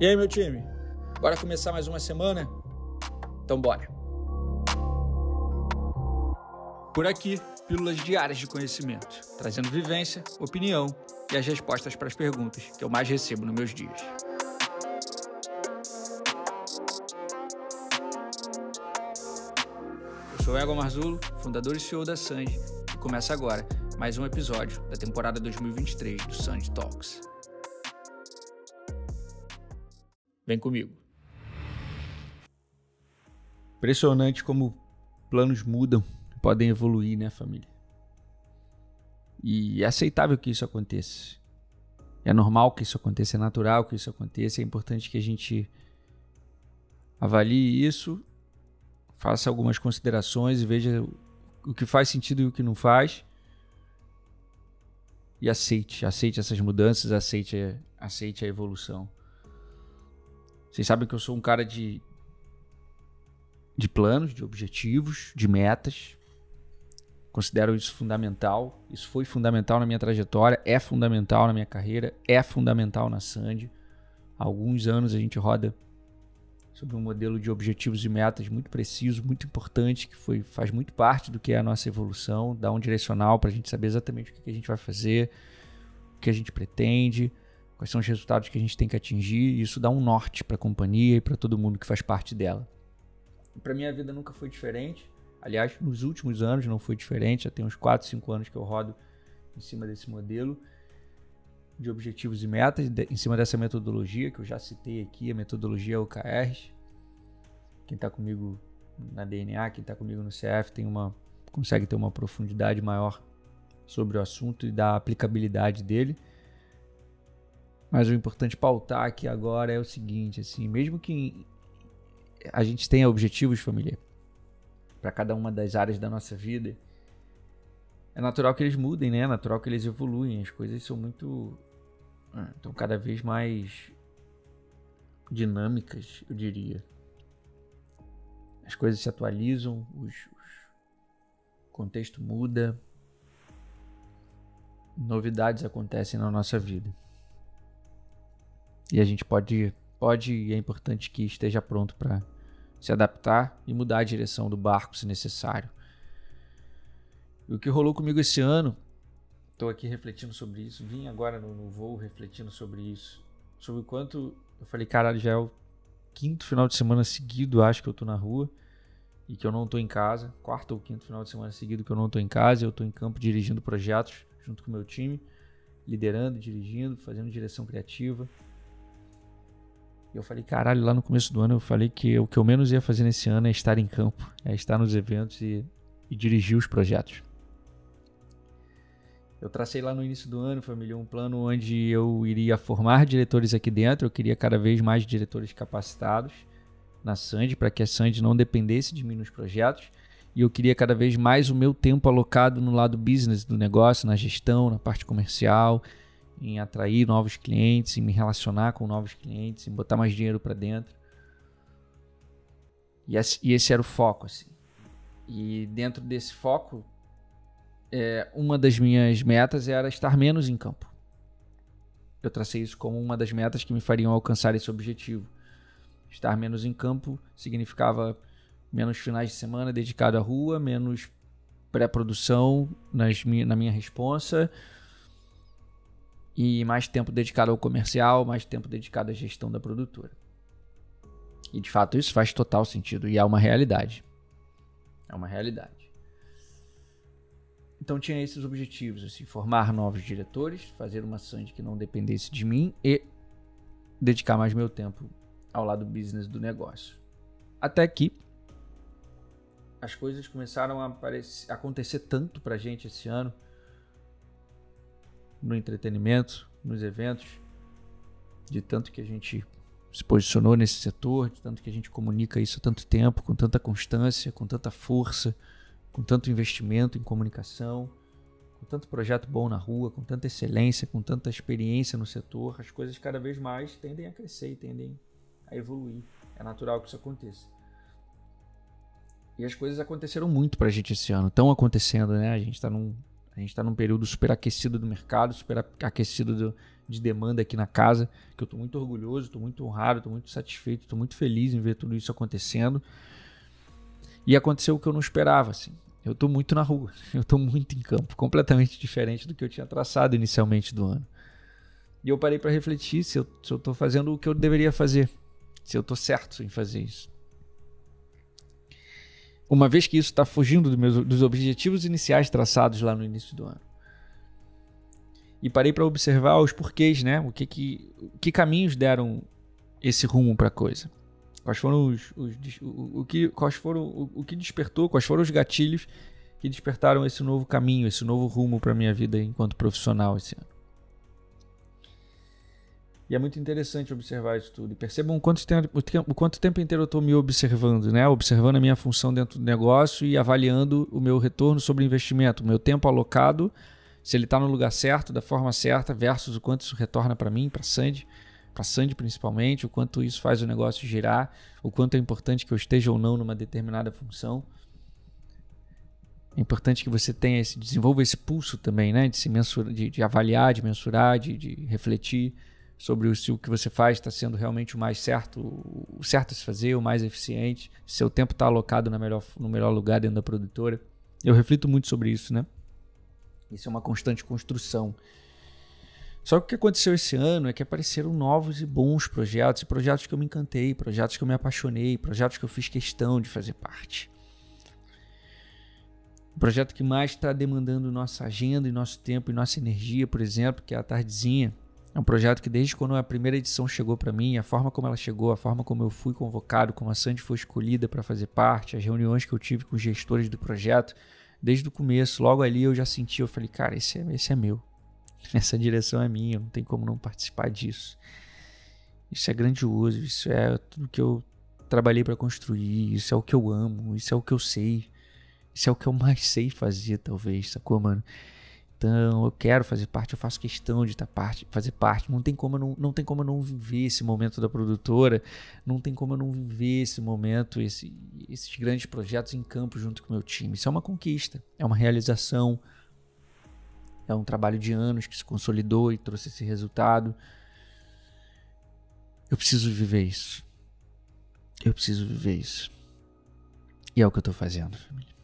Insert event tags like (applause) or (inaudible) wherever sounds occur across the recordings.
E aí, meu time? Bora começar mais uma semana? Então bora! Por aqui, pílulas diárias de conhecimento, trazendo vivência, opinião e as respostas para as perguntas que eu mais recebo nos meus dias. Eu sou Ego Marzulo, fundador e CEO da Sanji, e começa agora mais um episódio da temporada 2023 do Sanji Talks. Vem comigo. Impressionante como planos mudam, podem evoluir, né, família? E é aceitável que isso aconteça. É normal que isso aconteça, é natural que isso aconteça. É importante que a gente avalie isso, faça algumas considerações e veja o que faz sentido e o que não faz. E aceite, aceite essas mudanças, aceite, aceite a evolução. Vocês sabem que eu sou um cara de, de planos, de objetivos, de metas. Considero isso fundamental. Isso foi fundamental na minha trajetória, é fundamental na minha carreira, é fundamental na Sandy. Há alguns anos a gente roda sobre um modelo de objetivos e metas muito preciso, muito importante, que foi, faz muito parte do que é a nossa evolução, dá um direcional para a gente saber exatamente o que a gente vai fazer, o que a gente pretende, quais são os resultados que a gente tem que atingir, e isso dá um norte para a companhia e para todo mundo que faz parte dela. Para minha vida nunca foi diferente. Aliás, nos últimos anos não foi diferente, já tem uns 4, 5 anos que eu rodo em cima desse modelo de objetivos e metas, em cima dessa metodologia que eu já citei aqui, a metodologia OKRs. Quem está comigo na DNA, quem está comigo no CF tem uma consegue ter uma profundidade maior sobre o assunto e da aplicabilidade dele. Mas o importante pautar aqui agora é o seguinte, assim, mesmo que a gente tenha objetivos, família, para cada uma das áreas da nossa vida, é natural que eles mudem, né? É natural que eles evoluem. As coisas são muito. estão ah, cada vez mais dinâmicas, eu diria. As coisas se atualizam, os, os... o contexto muda, novidades acontecem na nossa vida. E a gente pode, pode e é importante que esteja pronto para se adaptar e mudar a direção do barco se necessário. E o que rolou comigo esse ano, estou aqui refletindo sobre isso, vim agora no, no voo refletindo sobre isso, sobre o quanto eu falei, caralho, já é o quinto final de semana seguido, acho que eu tô na rua e que eu não tô em casa, quarto ou quinto final de semana seguido que eu não tô em casa, eu tô em campo dirigindo projetos junto com o meu time, liderando, dirigindo, fazendo direção criativa, e eu falei, caralho, lá no começo do ano eu falei que o que eu menos ia fazer nesse ano é estar em campo, é estar nos eventos e, e dirigir os projetos. Eu tracei lá no início do ano, família, um plano onde eu iria formar diretores aqui dentro. Eu queria cada vez mais diretores capacitados na Sandy, para que a Sandy não dependesse de mim nos projetos. E eu queria cada vez mais o meu tempo alocado no lado business do negócio, na gestão, na parte comercial, em atrair novos clientes, em me relacionar com novos clientes, em botar mais dinheiro para dentro. E esse, era o foco, assim. E dentro desse foco, é, uma das minhas metas era estar menos em campo. Eu tracei isso como uma das metas que me fariam alcançar esse objetivo. Estar menos em campo significava menos finais de semana dedicado à rua, menos pré-produção na minha responsa, e mais tempo dedicado ao comercial, mais tempo dedicado à gestão da produtora. E de fato isso faz total sentido e é uma realidade. É uma realidade. Então tinha esses objetivos, assim, formar novos diretores, fazer uma Sandy que não dependesse de mim e dedicar mais meu tempo ao lado business do negócio. Até que as coisas começaram a aparecer, acontecer tanto pra gente esse ano no entretenimento, nos eventos, de tanto que a gente se posicionou nesse setor, de tanto que a gente comunica isso há tanto tempo, com tanta constância, com tanta força, com tanto investimento em comunicação, com tanto projeto bom na rua, com tanta excelência, com tanta experiência no setor, as coisas cada vez mais tendem a crescer e tendem a evoluir. É natural que isso aconteça. E as coisas aconteceram muito pra gente esse ano, estão acontecendo, né? A gente tá num A gente está num período super aquecido do mercado, super aquecido do, de demanda aqui na casa, que eu estou muito orgulhoso, estou muito honrado, estou muito satisfeito, estou muito feliz em ver tudo isso acontecendo. E aconteceu o que eu não esperava, assim. Eu estou muito na rua, (laughs) eu estou muito em campo, completamente diferente do que eu tinha traçado inicialmente do ano. E eu parei para refletir se eu estou fazendo o que eu deveria fazer, se eu estou certo em fazer isso. Uma vez que isso está fugindo do meus, dos objetivos iniciais traçados lá no início do ano. E parei para observar os porquês, né? O que, que, que caminhos deram esse rumo para a coisa. Quais foram os, os o, o, que quais foram o, o, que despertou, quais foram os gatilhos que despertaram esse novo caminho, esse novo rumo para minha vida enquanto profissional esse ano. E é muito interessante observar isso tudo. E percebam o quanto, tempo, o quanto tempo inteiro eu estou me observando, né? Observando a minha função dentro do negócio e avaliando o meu retorno sobre investimento, o meu tempo alocado, se ele está no lugar certo, da forma certa, versus o quanto isso retorna para mim, para Sandy para Sandy principalmente, o quanto isso faz o negócio girar, o quanto é importante que eu esteja ou não numa determinada função. É importante que você tenha esse, desenvolva esse pulso também, né? De se mensura, de, de avaliar, de mensurar, de, de refletir sobre se o que você faz está sendo realmente o mais certo, o certo a se fazer, o mais eficiente, se seu tempo está alocado no melhor, no melhor lugar dentro da produtora. Eu reflito muito sobre isso, né? Isso é uma constante construção. Só que o que aconteceu esse ano é que apareceram novos e bons projetos, e projetos que eu me encantei, projetos que eu me apaixonei, projetos que eu fiz questão de fazer parte. O projeto que mais está demandando nossa agenda e nosso tempo e nossa energia, por exemplo, que é a Tardezinha. É um projeto que desde quando a primeira edição chegou para mim, a forma como ela chegou, a forma como eu fui convocado, como a Sandy foi escolhida para fazer parte, as reuniões que eu tive com os gestores do projeto, desde o começo, logo ali eu já senti, eu falei, cara, esse é, esse é meu. (laughs) Essa direção é minha, não tem como não participar disso. Isso é grandioso, isso é tudo que eu trabalhei para construir, isso é o que eu amo, isso é o que eu sei. Isso é o que eu mais sei fazer, talvez, sacou, mano? Eu quero fazer parte, eu faço questão de estar parte, fazer parte. Não tem como eu não, não tem como eu não viver esse momento da produtora, não tem como eu não viver esse momento, esse, esses grandes projetos em campo junto com o meu time. Isso é uma conquista, é uma realização, é um trabalho de anos que se consolidou e trouxe esse resultado. Eu preciso viver isso. Eu preciso viver isso. E é o que eu estou fazendo, família.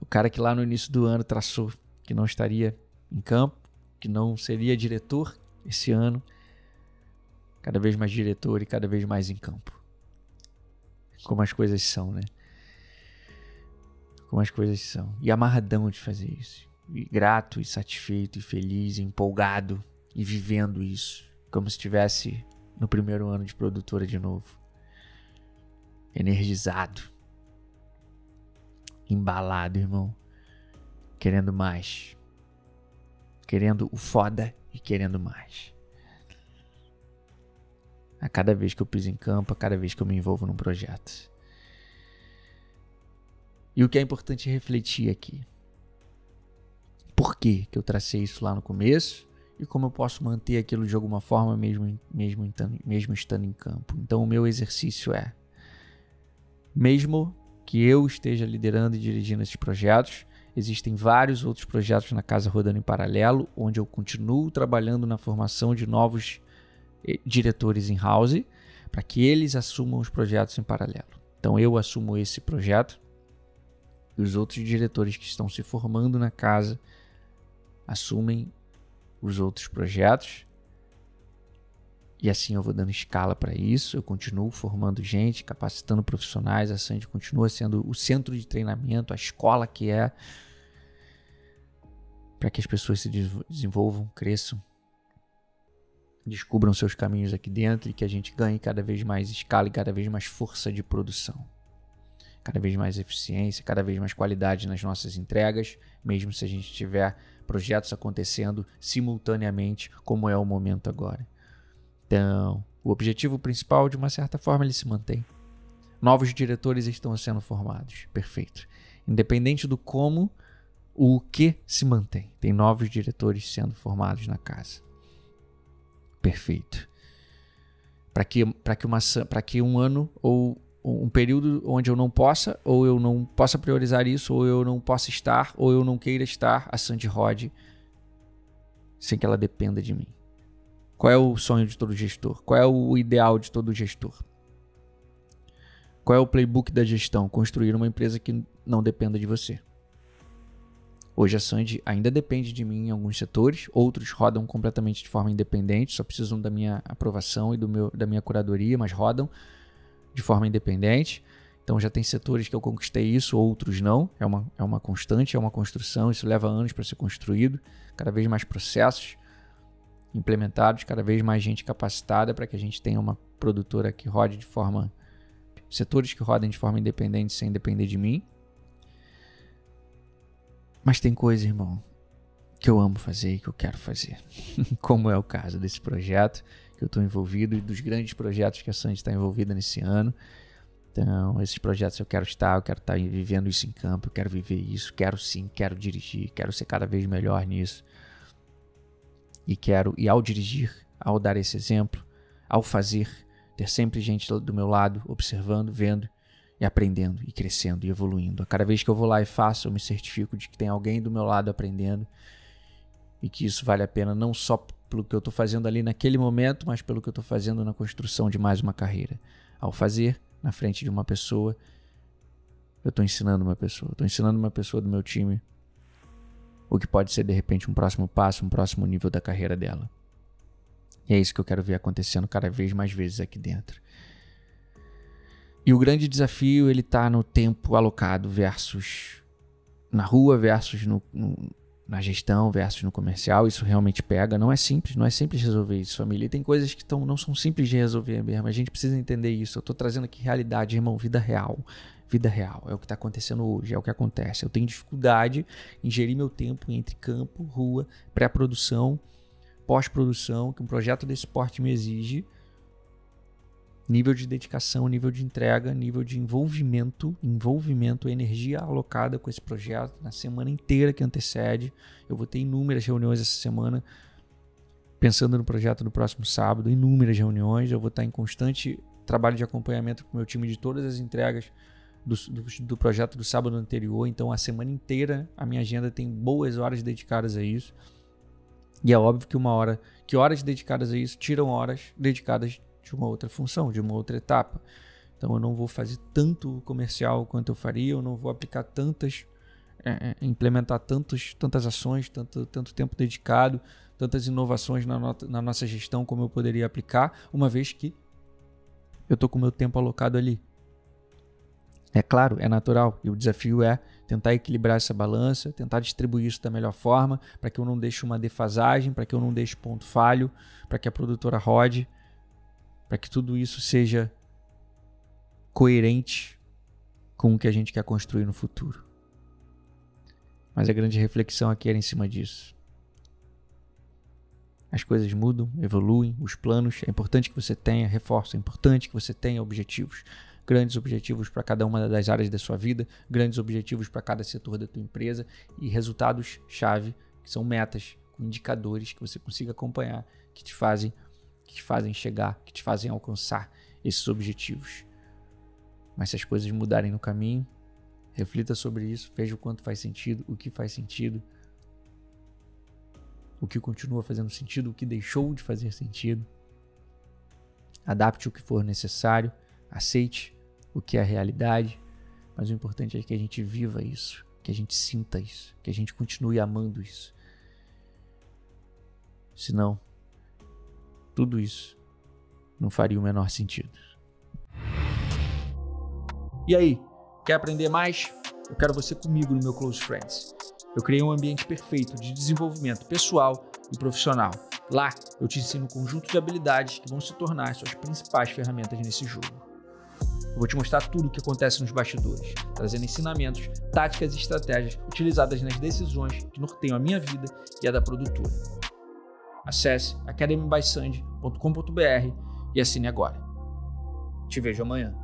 O cara que lá no início do ano traçou que não estaria em campo, que não seria diretor esse ano, cada vez mais diretor e cada vez mais em campo. Como as coisas são, né? Como as coisas são. E amarradão de fazer isso e grato e satisfeito e feliz e empolgado e vivendo isso como se estivesse no primeiro ano de produtora de novo. Energizado. Embalado, irmão. Querendo mais. Querendo o foda e querendo mais. A cada vez que eu piso em campo, a cada vez que eu me envolvo num projeto. E o que é importante refletir aqui por que eu tracei isso lá no começo e como eu posso manter aquilo de alguma forma mesmo, mesmo, mesmo estando em campo. Então, o meu exercício é: mesmo que eu esteja liderando e dirigindo esses projetos, existem vários outros projetos na casa rodando em paralelo, onde eu continuo trabalhando na formação de novos eh, diretores in-house para que eles assumam os projetos em paralelo. Então, eu assumo esse projeto e os outros diretores que estão se formando na casa assumem os outros projetos. E assim eu vou dando escala para isso. Eu continuo formando gente, capacitando profissionais. A Sandy continua sendo o centro de treinamento, a escola que é para que as pessoas se desenvolvam, cresçam, descubram seus caminhos aqui dentro e que a gente ganhe cada vez mais escala e cada vez mais força de produção. Cada vez mais eficiência, cada vez mais qualidade nas nossas entregas, mesmo se a gente tiver projetos acontecendo simultaneamente, como é o momento agora. Então, o objetivo principal, de uma certa forma, ele se mantém. Novos diretores estão sendo formados. Perfeito. Independente do como, o que se mantém. Tem novos diretores sendo formados na casa. Perfeito. Para que, que, que um ano ou um período onde eu não possa, ou eu não possa priorizar isso, ou eu não possa estar, ou eu não queira estar a Sandy Rod sem que ela dependa de mim. Qual é o sonho de todo gestor? Qual é o ideal de todo gestor? Qual é o playbook da gestão? Construir uma empresa que não dependa de você. Hoje a Sandy ainda depende de mim em alguns setores, outros rodam completamente de forma independente, só precisam da minha aprovação e do meu, da minha curadoria, mas rodam de forma independente. Então já tem setores que eu conquistei isso, outros não. É uma, é uma constante, é uma construção, isso leva anos para ser construído. Cada vez mais processos implementados, cada vez mais gente capacitada para que a gente tenha uma produtora que rode de forma. setores que rodem de forma independente sem depender de mim. Mas tem coisa, irmão, que eu amo fazer e que eu quero fazer. (laughs) Como é o caso desse projeto que eu estou envolvido e dos grandes projetos que a Sandy está envolvida nesse ano. Então, esses projetos eu quero estar, eu quero estar vivendo isso em campo, eu quero viver isso, quero sim, quero dirigir, quero ser cada vez melhor nisso. E quero, e ao dirigir, ao dar esse exemplo, ao fazer, ter sempre gente do meu lado, observando, vendo e aprendendo e crescendo e evoluindo. A cada vez que eu vou lá e faço, eu me certifico de que tem alguém do meu lado aprendendo e que isso vale a pena não só pelo que eu estou fazendo ali naquele momento, mas pelo que eu estou fazendo na construção de mais uma carreira. Ao fazer na frente de uma pessoa, eu estou ensinando uma pessoa, estou ensinando uma pessoa do meu time o que pode ser de repente um próximo passo, um próximo nível da carreira dela. E é isso que eu quero ver acontecendo cada vez mais vezes aqui dentro. E o grande desafio ele está no tempo alocado versus na rua versus no, no, na gestão versus no comercial. Isso realmente pega. Não é simples, não é simples resolver isso, família. E tem coisas que tão, não são simples de resolver mesmo. A gente precisa entender isso. Eu estou trazendo aqui realidade, irmão, vida real. Vida real. É o que está acontecendo hoje, é o que acontece. Eu tenho dificuldade em gerir meu tempo entre campo, rua, pré-produção, pós-produção, que um projeto desse porte me exige nível de dedicação, nível de entrega, nível de envolvimento, envolvimento, energia alocada com esse projeto na semana inteira que antecede. Eu vou ter inúmeras reuniões essa semana, pensando no projeto do próximo sábado, inúmeras reuniões. Eu vou estar em constante trabalho de acompanhamento com o meu time de todas as entregas do, do, do projeto do sábado anterior. Então, a semana inteira a minha agenda tem boas horas dedicadas a isso. E é óbvio que uma hora, que horas dedicadas a isso tiram horas dedicadas de uma outra função, de uma outra etapa. Então eu não vou fazer tanto comercial quanto eu faria, eu não vou aplicar tantas, é, é implementar tantos, tantas ações, tanto, tanto tempo dedicado, tantas inovações na, nota, na nossa gestão como eu poderia aplicar, uma vez que eu estou com o meu tempo alocado ali. É claro, é natural, e o desafio é tentar equilibrar essa balança, tentar distribuir isso da melhor forma, para que eu não deixe uma defasagem, para que eu não deixe ponto falho, para que a produtora rode para que tudo isso seja coerente com o que a gente quer construir no futuro. Mas a grande reflexão aqui era em cima disso. As coisas mudam, evoluem, os planos. É importante que você tenha, reforço, é importante que você tenha objetivos. Grandes objetivos para cada uma das áreas da sua vida, grandes objetivos para cada setor da tua empresa e resultados-chave, que são metas, indicadores que você consiga acompanhar, que te fazem que te fazem chegar, que te fazem alcançar esses objetivos. Mas se as coisas mudarem no caminho, reflita sobre isso, veja o quanto faz sentido, o que faz sentido, o que continua fazendo sentido, o que deixou de fazer sentido. Adapte o que for necessário, aceite o que é a realidade, mas o importante é que a gente viva isso, que a gente sinta isso, que a gente continue amando isso. Senão, tudo isso não faria o menor sentido. E aí, quer aprender mais? Eu quero você comigo no meu Close Friends. Eu criei um ambiente perfeito de desenvolvimento pessoal e profissional. Lá, eu te ensino um conjunto de habilidades que vão se tornar suas principais ferramentas nesse jogo. Vou te mostrar tudo o que acontece nos bastidores, trazendo ensinamentos, táticas e estratégias utilizadas nas decisões que norteiam a minha vida e a da produtora. Acesse academybysand.com.br e assine agora. Te vejo amanhã.